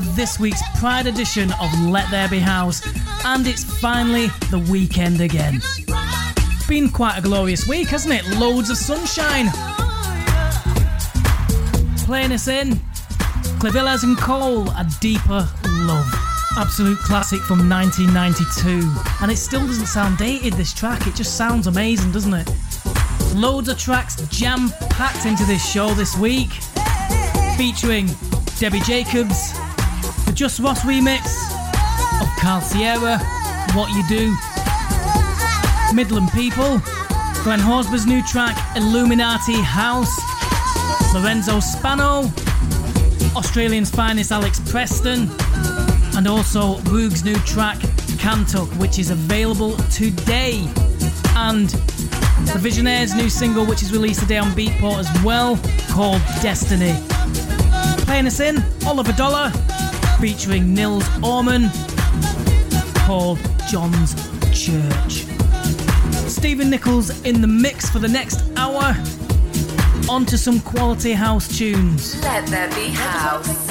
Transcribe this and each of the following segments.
For this week's Pride edition of Let There Be House, and it's finally the weekend again. Been quite a glorious week, hasn't it? Loads of sunshine. Playing us in, Clivillés and Cole, A Deeper Love. Absolute classic from 1992. And it still doesn't sound dated, this track. It just sounds amazing, doesn't it? Loads of tracks jam packed into this show this week featuring Debbie Jacobs, Just Ross remix of Carl Sierra, What You Do, Midland People, Glenn Horsburgh's new track Illuminati House, Lorenzo Spano, Australian's finest Alex Preston, and also Roog's new track Cantuck, which is available today. And the Visionaires' new single, which is released today on Beatport as well, called Destiny. Playing us in, Oliver Dollar, featuring Nils Orman, called John's Church. Stephen Nichols in the mix for the next hour. On to some quality house tunes. Let there be house.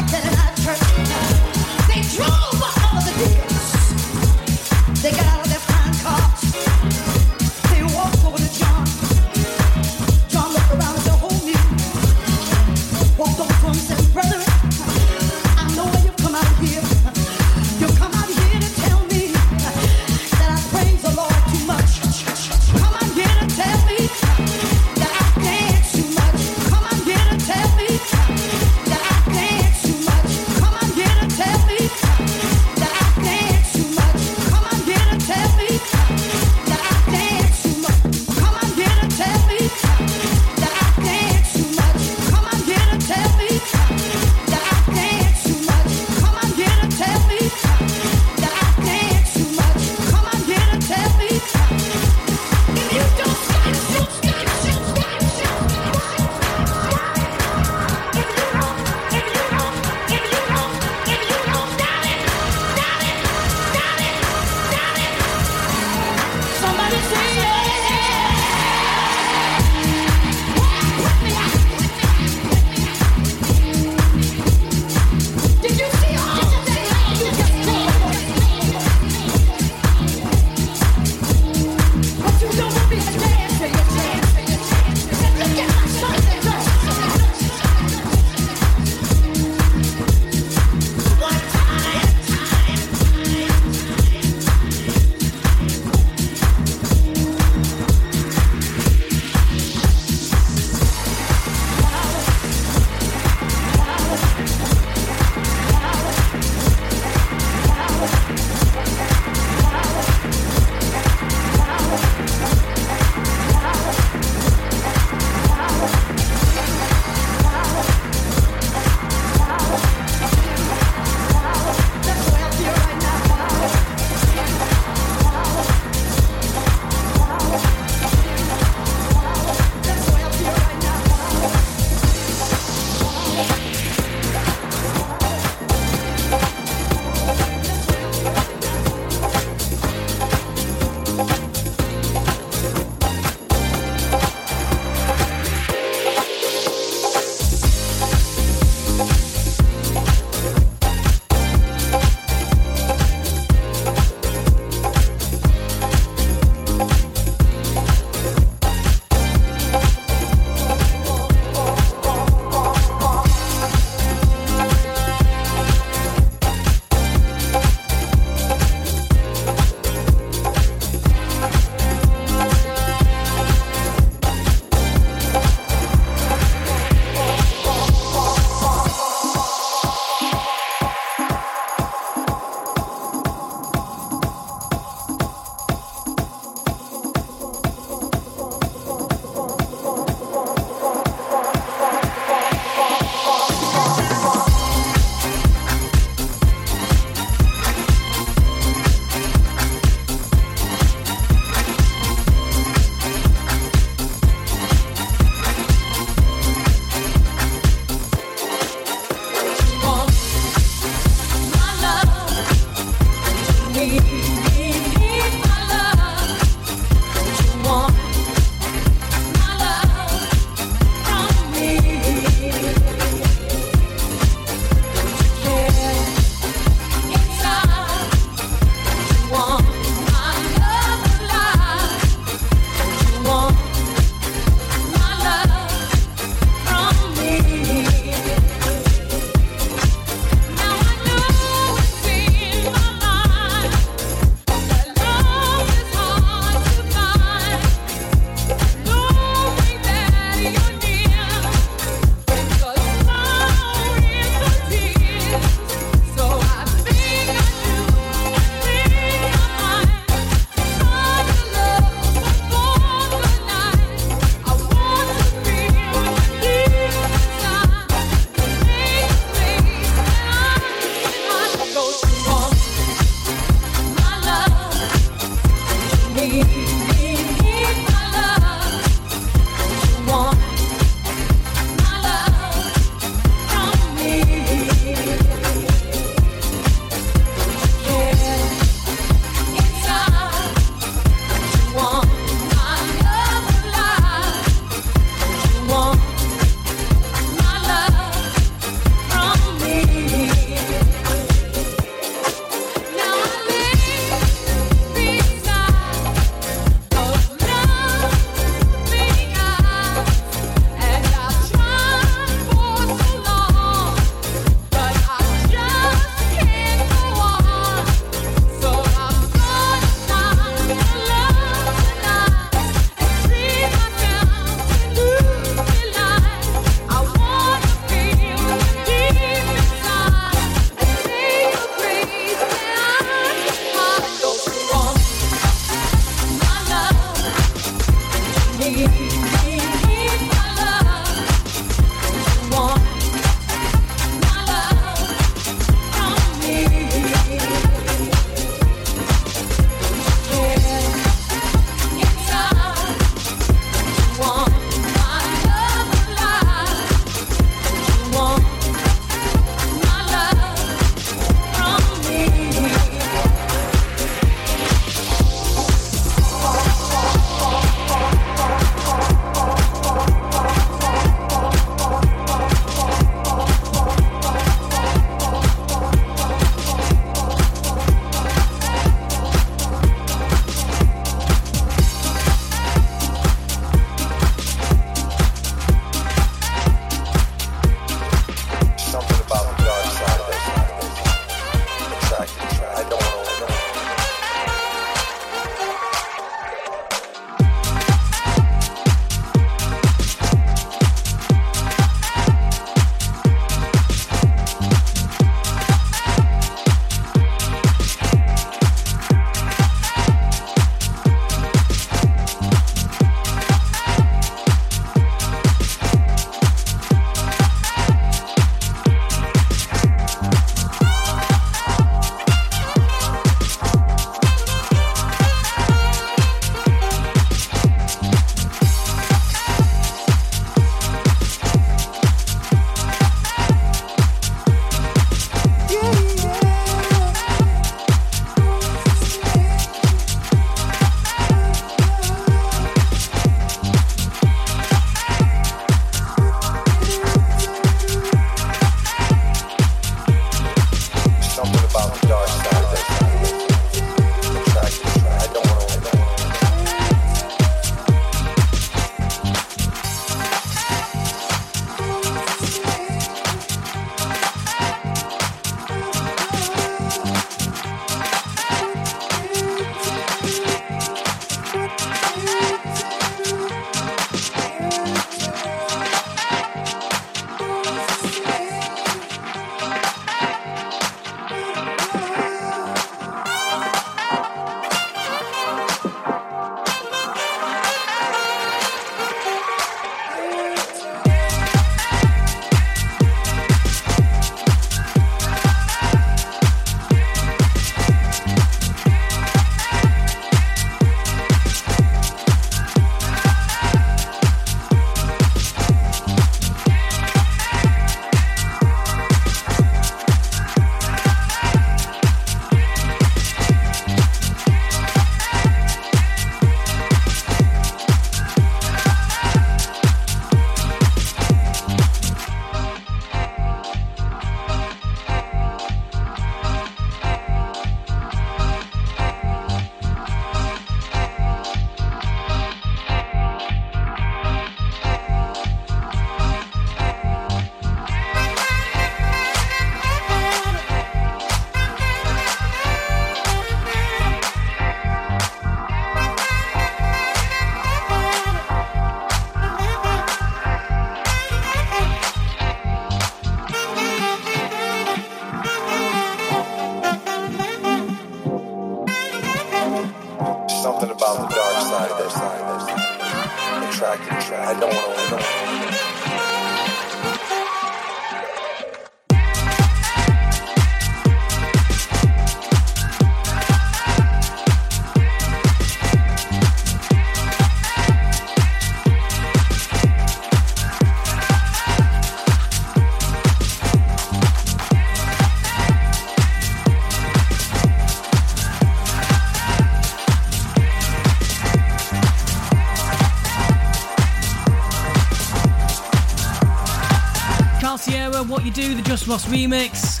Ross remix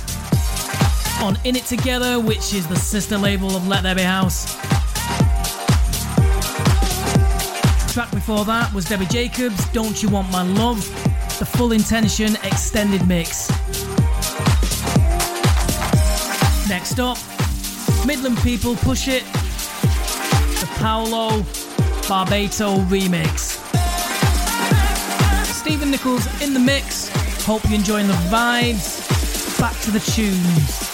on In It Together, which is the sister label of Let There Be House. The track before that was Debbie Jacobs, Don't You Want My Love, the Full Intention extended mix. Next up, Midland People Push It, the Paolo Barbato remix. Stephen Nichols in the mix. Hope you're enjoying the vibes back to the tunes.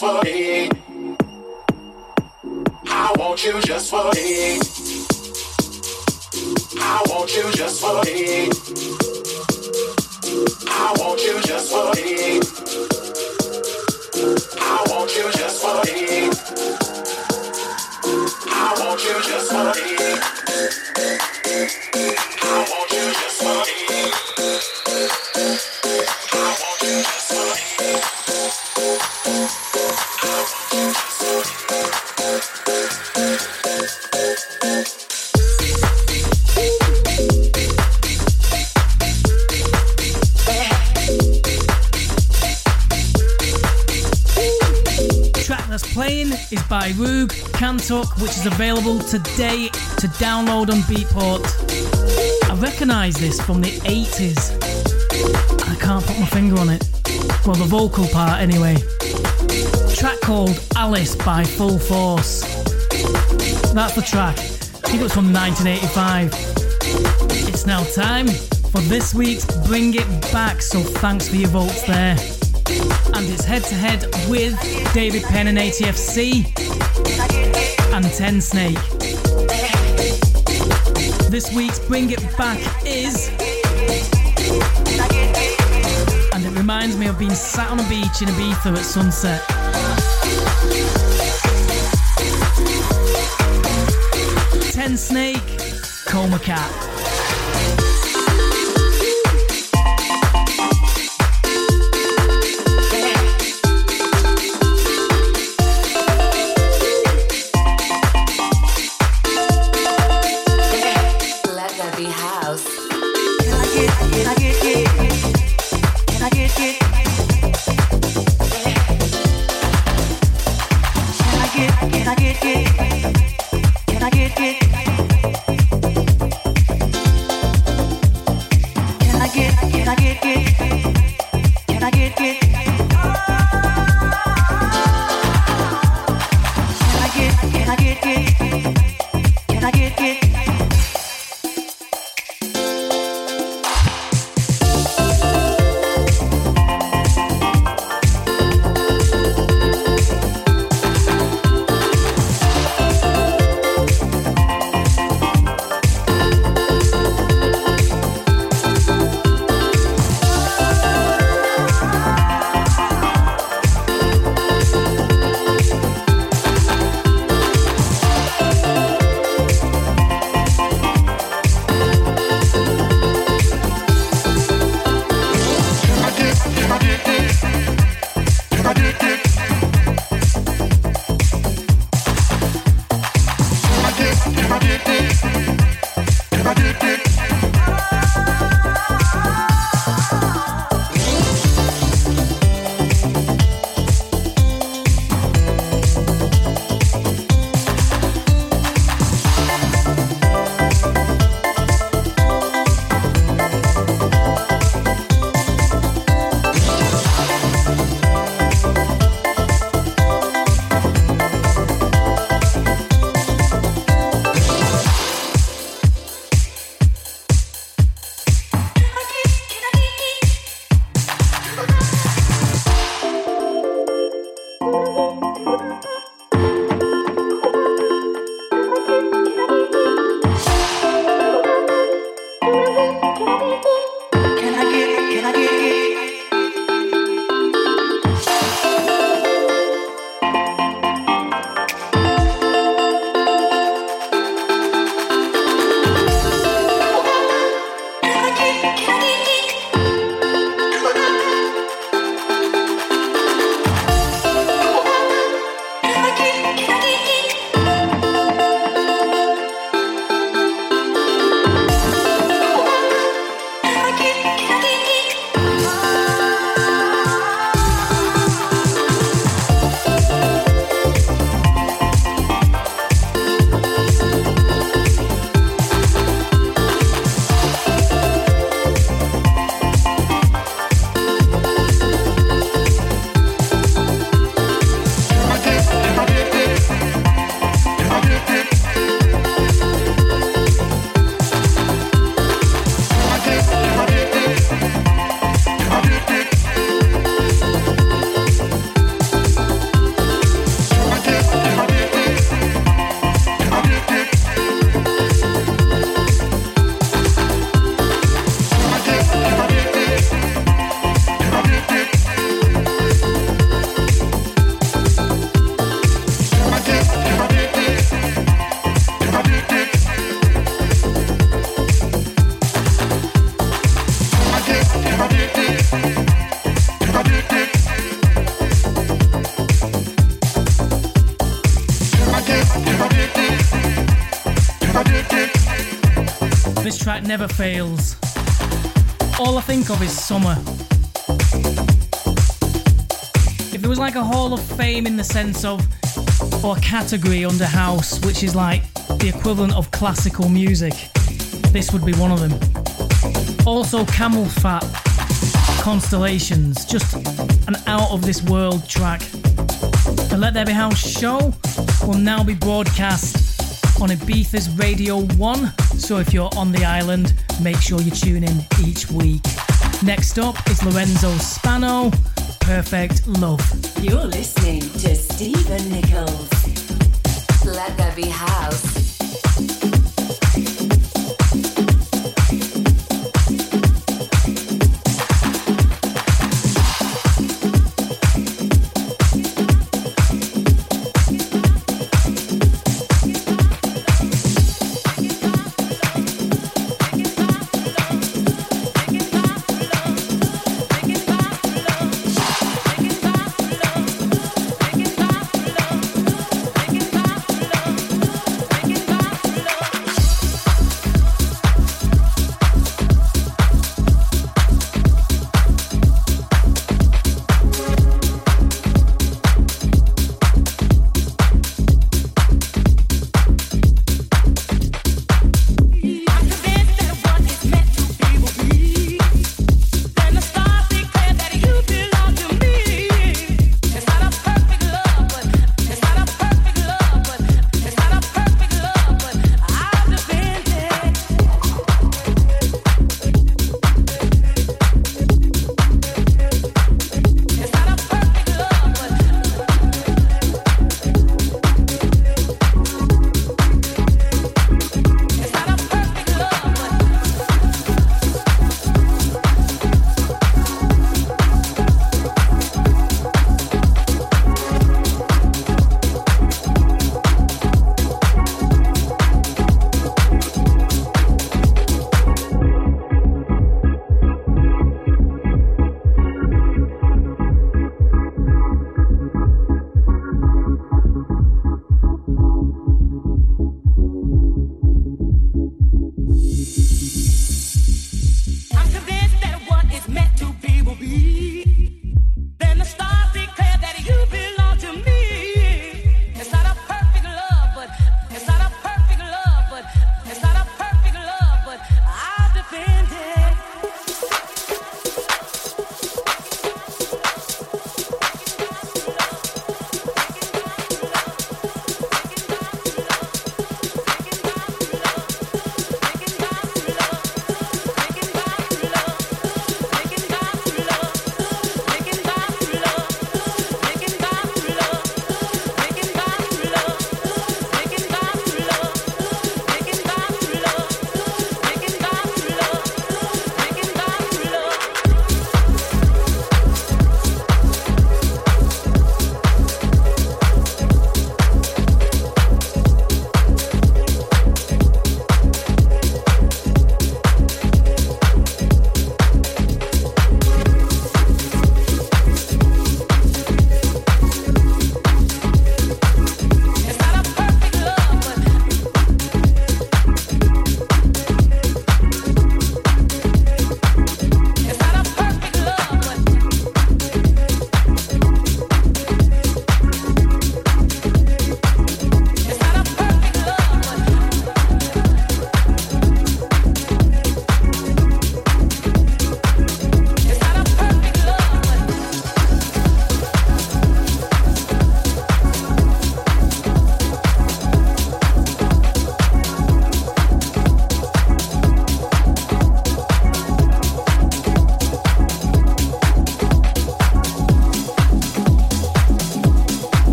Just for me. I want you just for me. I want you just for me. I want you just for me. I want you just for me. I want you just for me. I want you just for me. Is by which is available today to download on Beatport. I recognise this from the 80s. I can't put my finger on it. Well, the vocal part, anyway. track called Alice by Full Force. That's the track. I think it was from 1985. It's now time for this week's Bring It Back, so thanks for your votes there. And it's head to head with David Penn and ATFC and Tensnake. This week's Bring It Back is. And it reminds me of being sat on a beach in Ibiza at sunset. Tensnake, Coma Cat. Never fails. All I think of is summer. If there was like a Hall of Fame in the sense of, or category under house, which is like the equivalent of classical music, this would be one of them. Also, CamelPhat, Constellations, just an out of this world track. The Let There Be House show will now be broadcast on Ibiza's Radio 1, so if you're on the island, make sure you tune in each week. Next up is Lorenzo Spano, Perfect Love. You're listening to Stephen Nichols. Let there be house.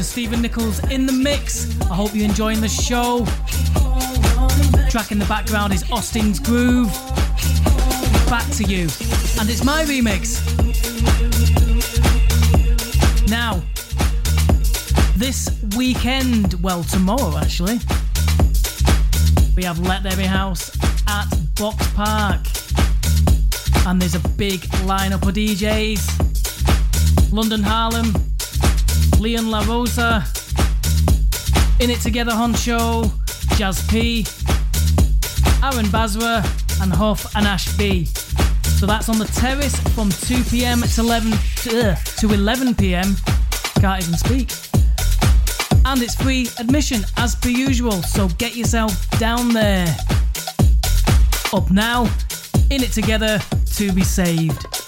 To Stephen Nichols in the mix. I hope you're enjoying the show. Track in the background is Austin's Groove. Back to you. And it's my remix. Now, this weekend, well, tomorrow actually, we have Let There Be House at Box Park. And there's a big lineup of DJs. London Harlem, Leon La Rosa, In It Together Honcho, Jazz P, Aaron Basra, and Huff and Ash B. So that's on the terrace from 2 pm to 11 to, uh, to 11 pm. Can't even speak. And it's free admission as per usual, so get yourself down there. Up now, In It Together to be saved.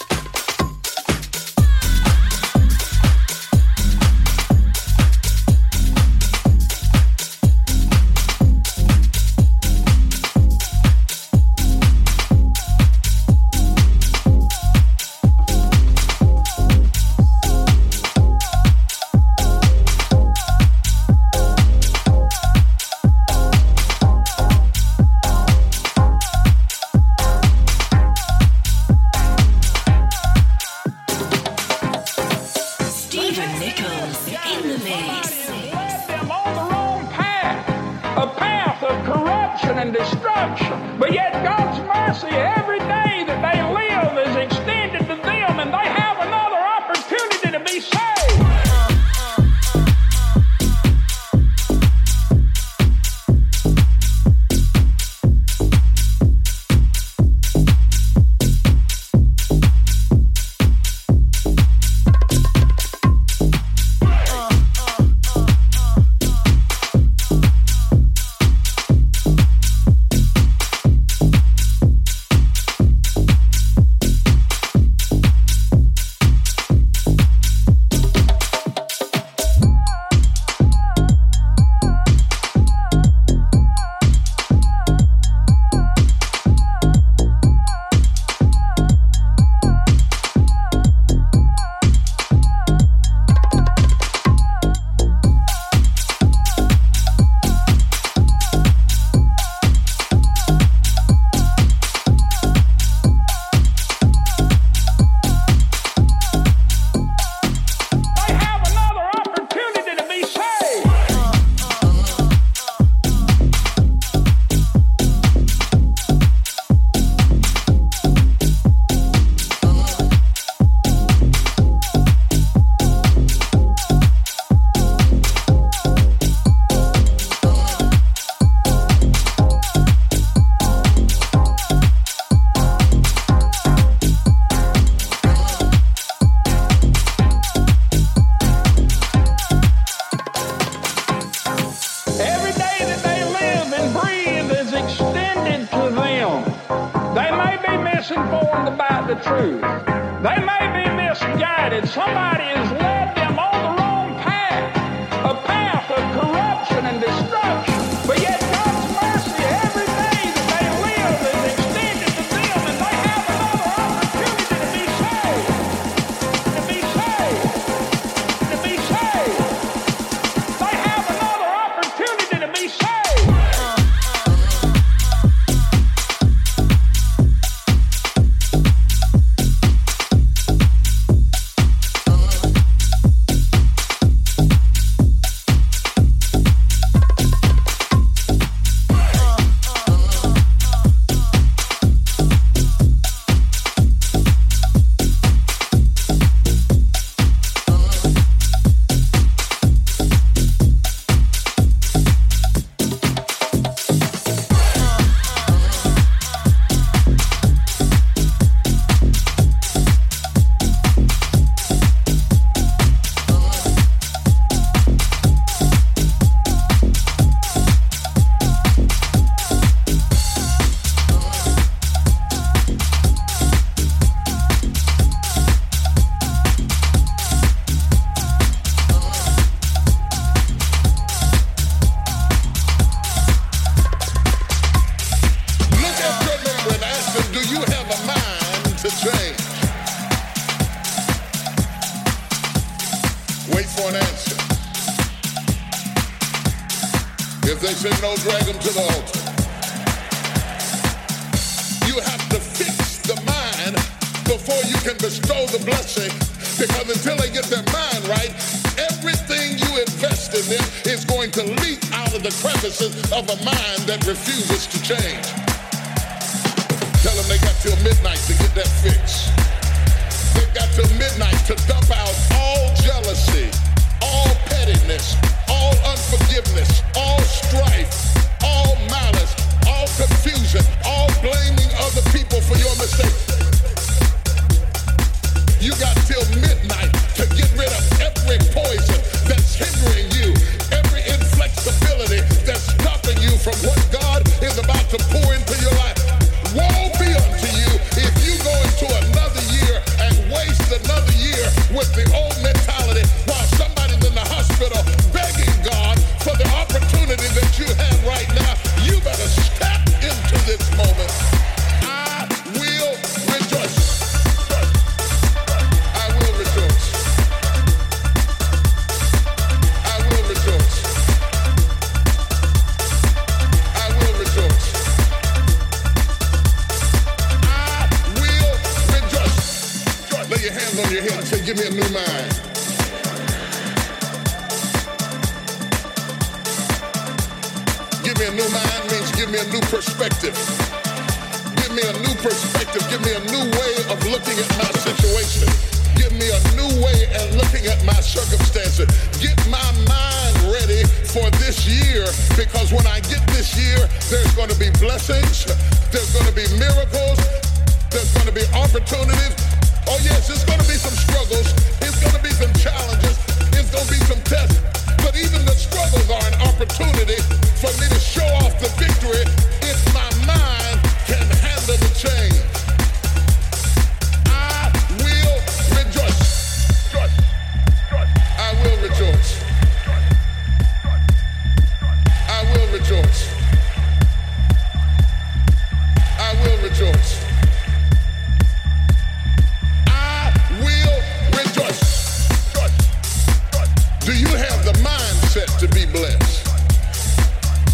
blessed.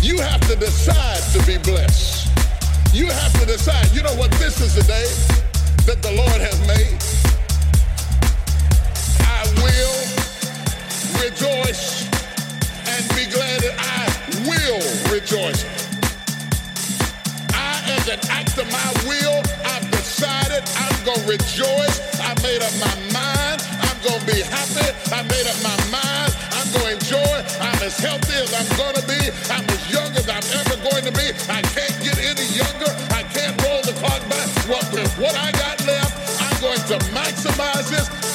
You have to decide to be blessed. You have to decide. You know what? This is the day that the Lord has made. I will rejoice and be glad that I will rejoice. I, as an act of my will, I've decided I'm going to rejoice. I made up my mind. I'm going to be happy. I made up my mind joy. I'm as healthy as I'm going to be. I'm as young as I'm ever going to be. I can't get any younger. I can't roll the clock back. Well, with what I got left, I'm going to maximize this.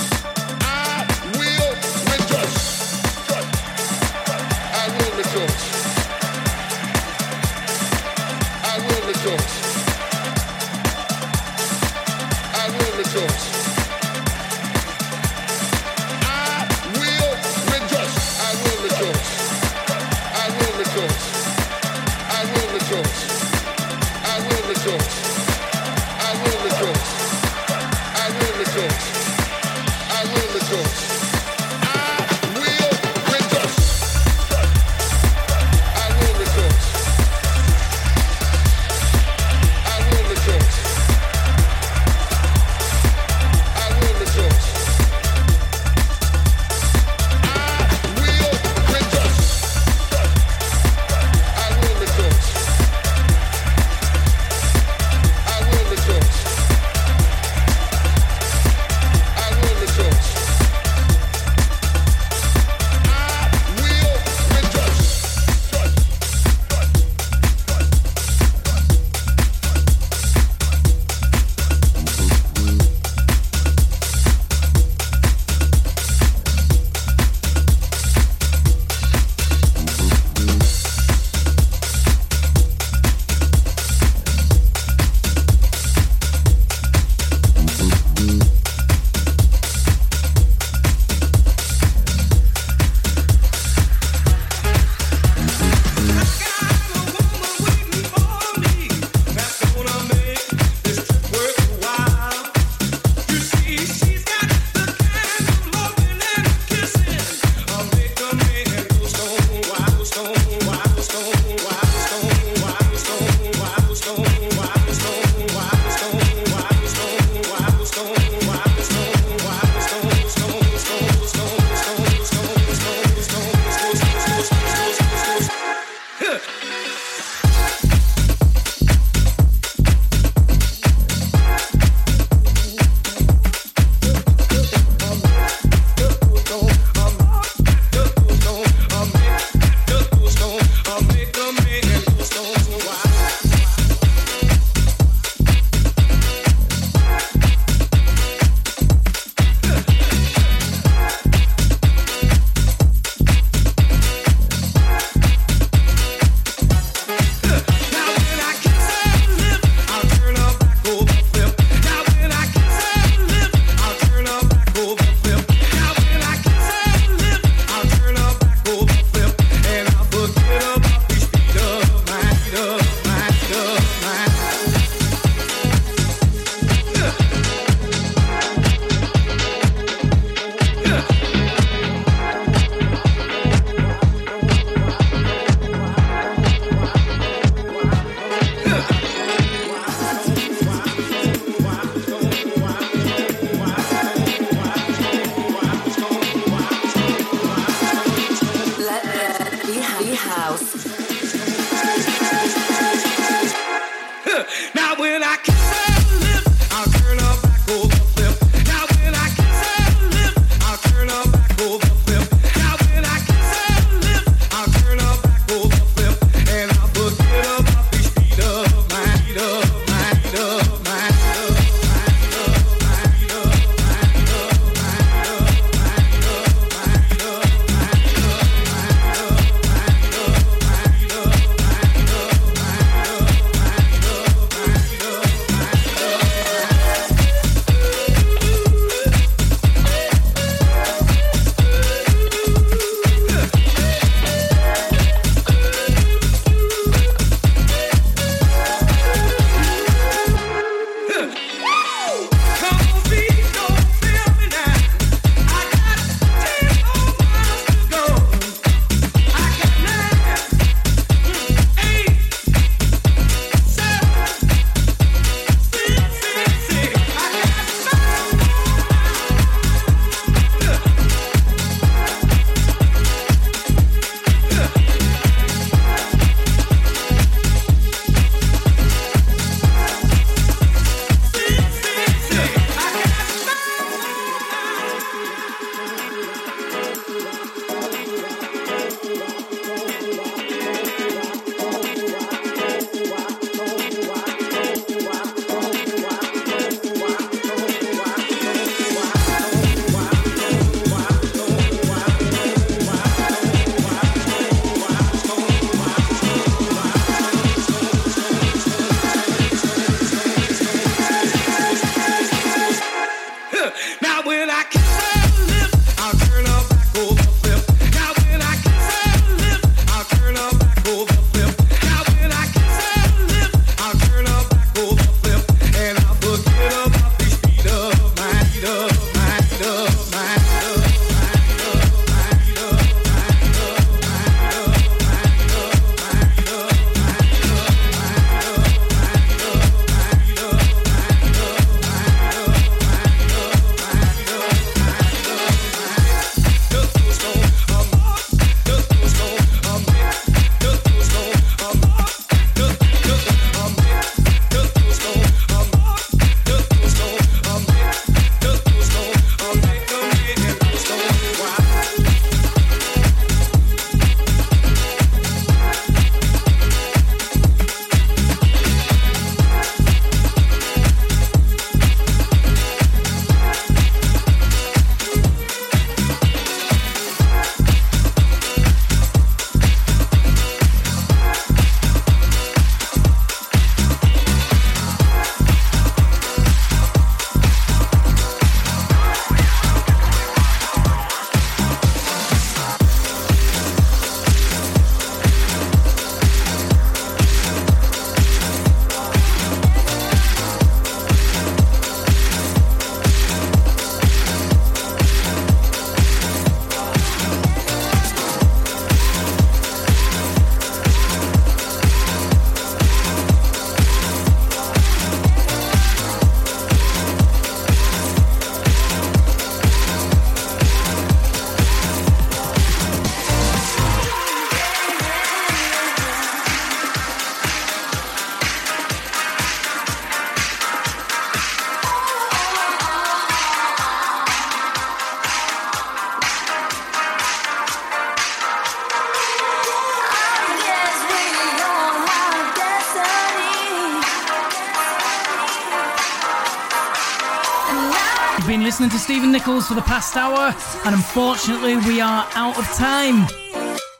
Stephen Nichols for the past hour, and unfortunately, we are out of time.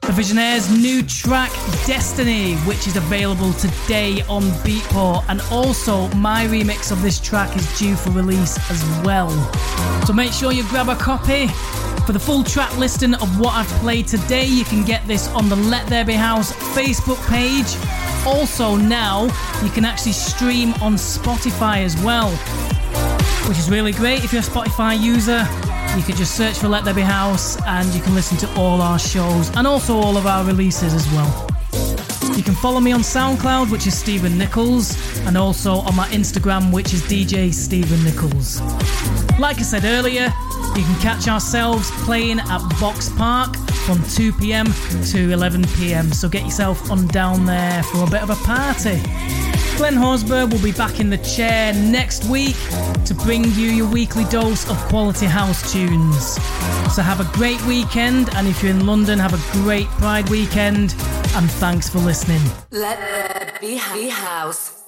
The Visionaire's new track, Destiny, which is available today on Beatport, and also my remix of this track is due for release as well. So make sure you grab a copy. For the full track listing of what I've played today, you can get this on the Let There Be House Facebook page. Also, now you can actually stream on Spotify as well, which is really great if you're a Spotify user. You can just search for Let There Be House and you can listen to all our shows and also all of our releases as well. You can follow me on SoundCloud, which is Stephen Nichols, and also on my Instagram, which is DJ Stephen Nichols. Like I said earlier, you can catch ourselves playing at Box Park from 2 pm to 11 pm, so get yourself on down there for a bit of a party. Glenn Horsburgh will be back in the chair next week to bring you your weekly dose of quality house tunes. So have a great weekend, and if you're in London, have a great Pride weekend, and thanks for listening. Let there be house.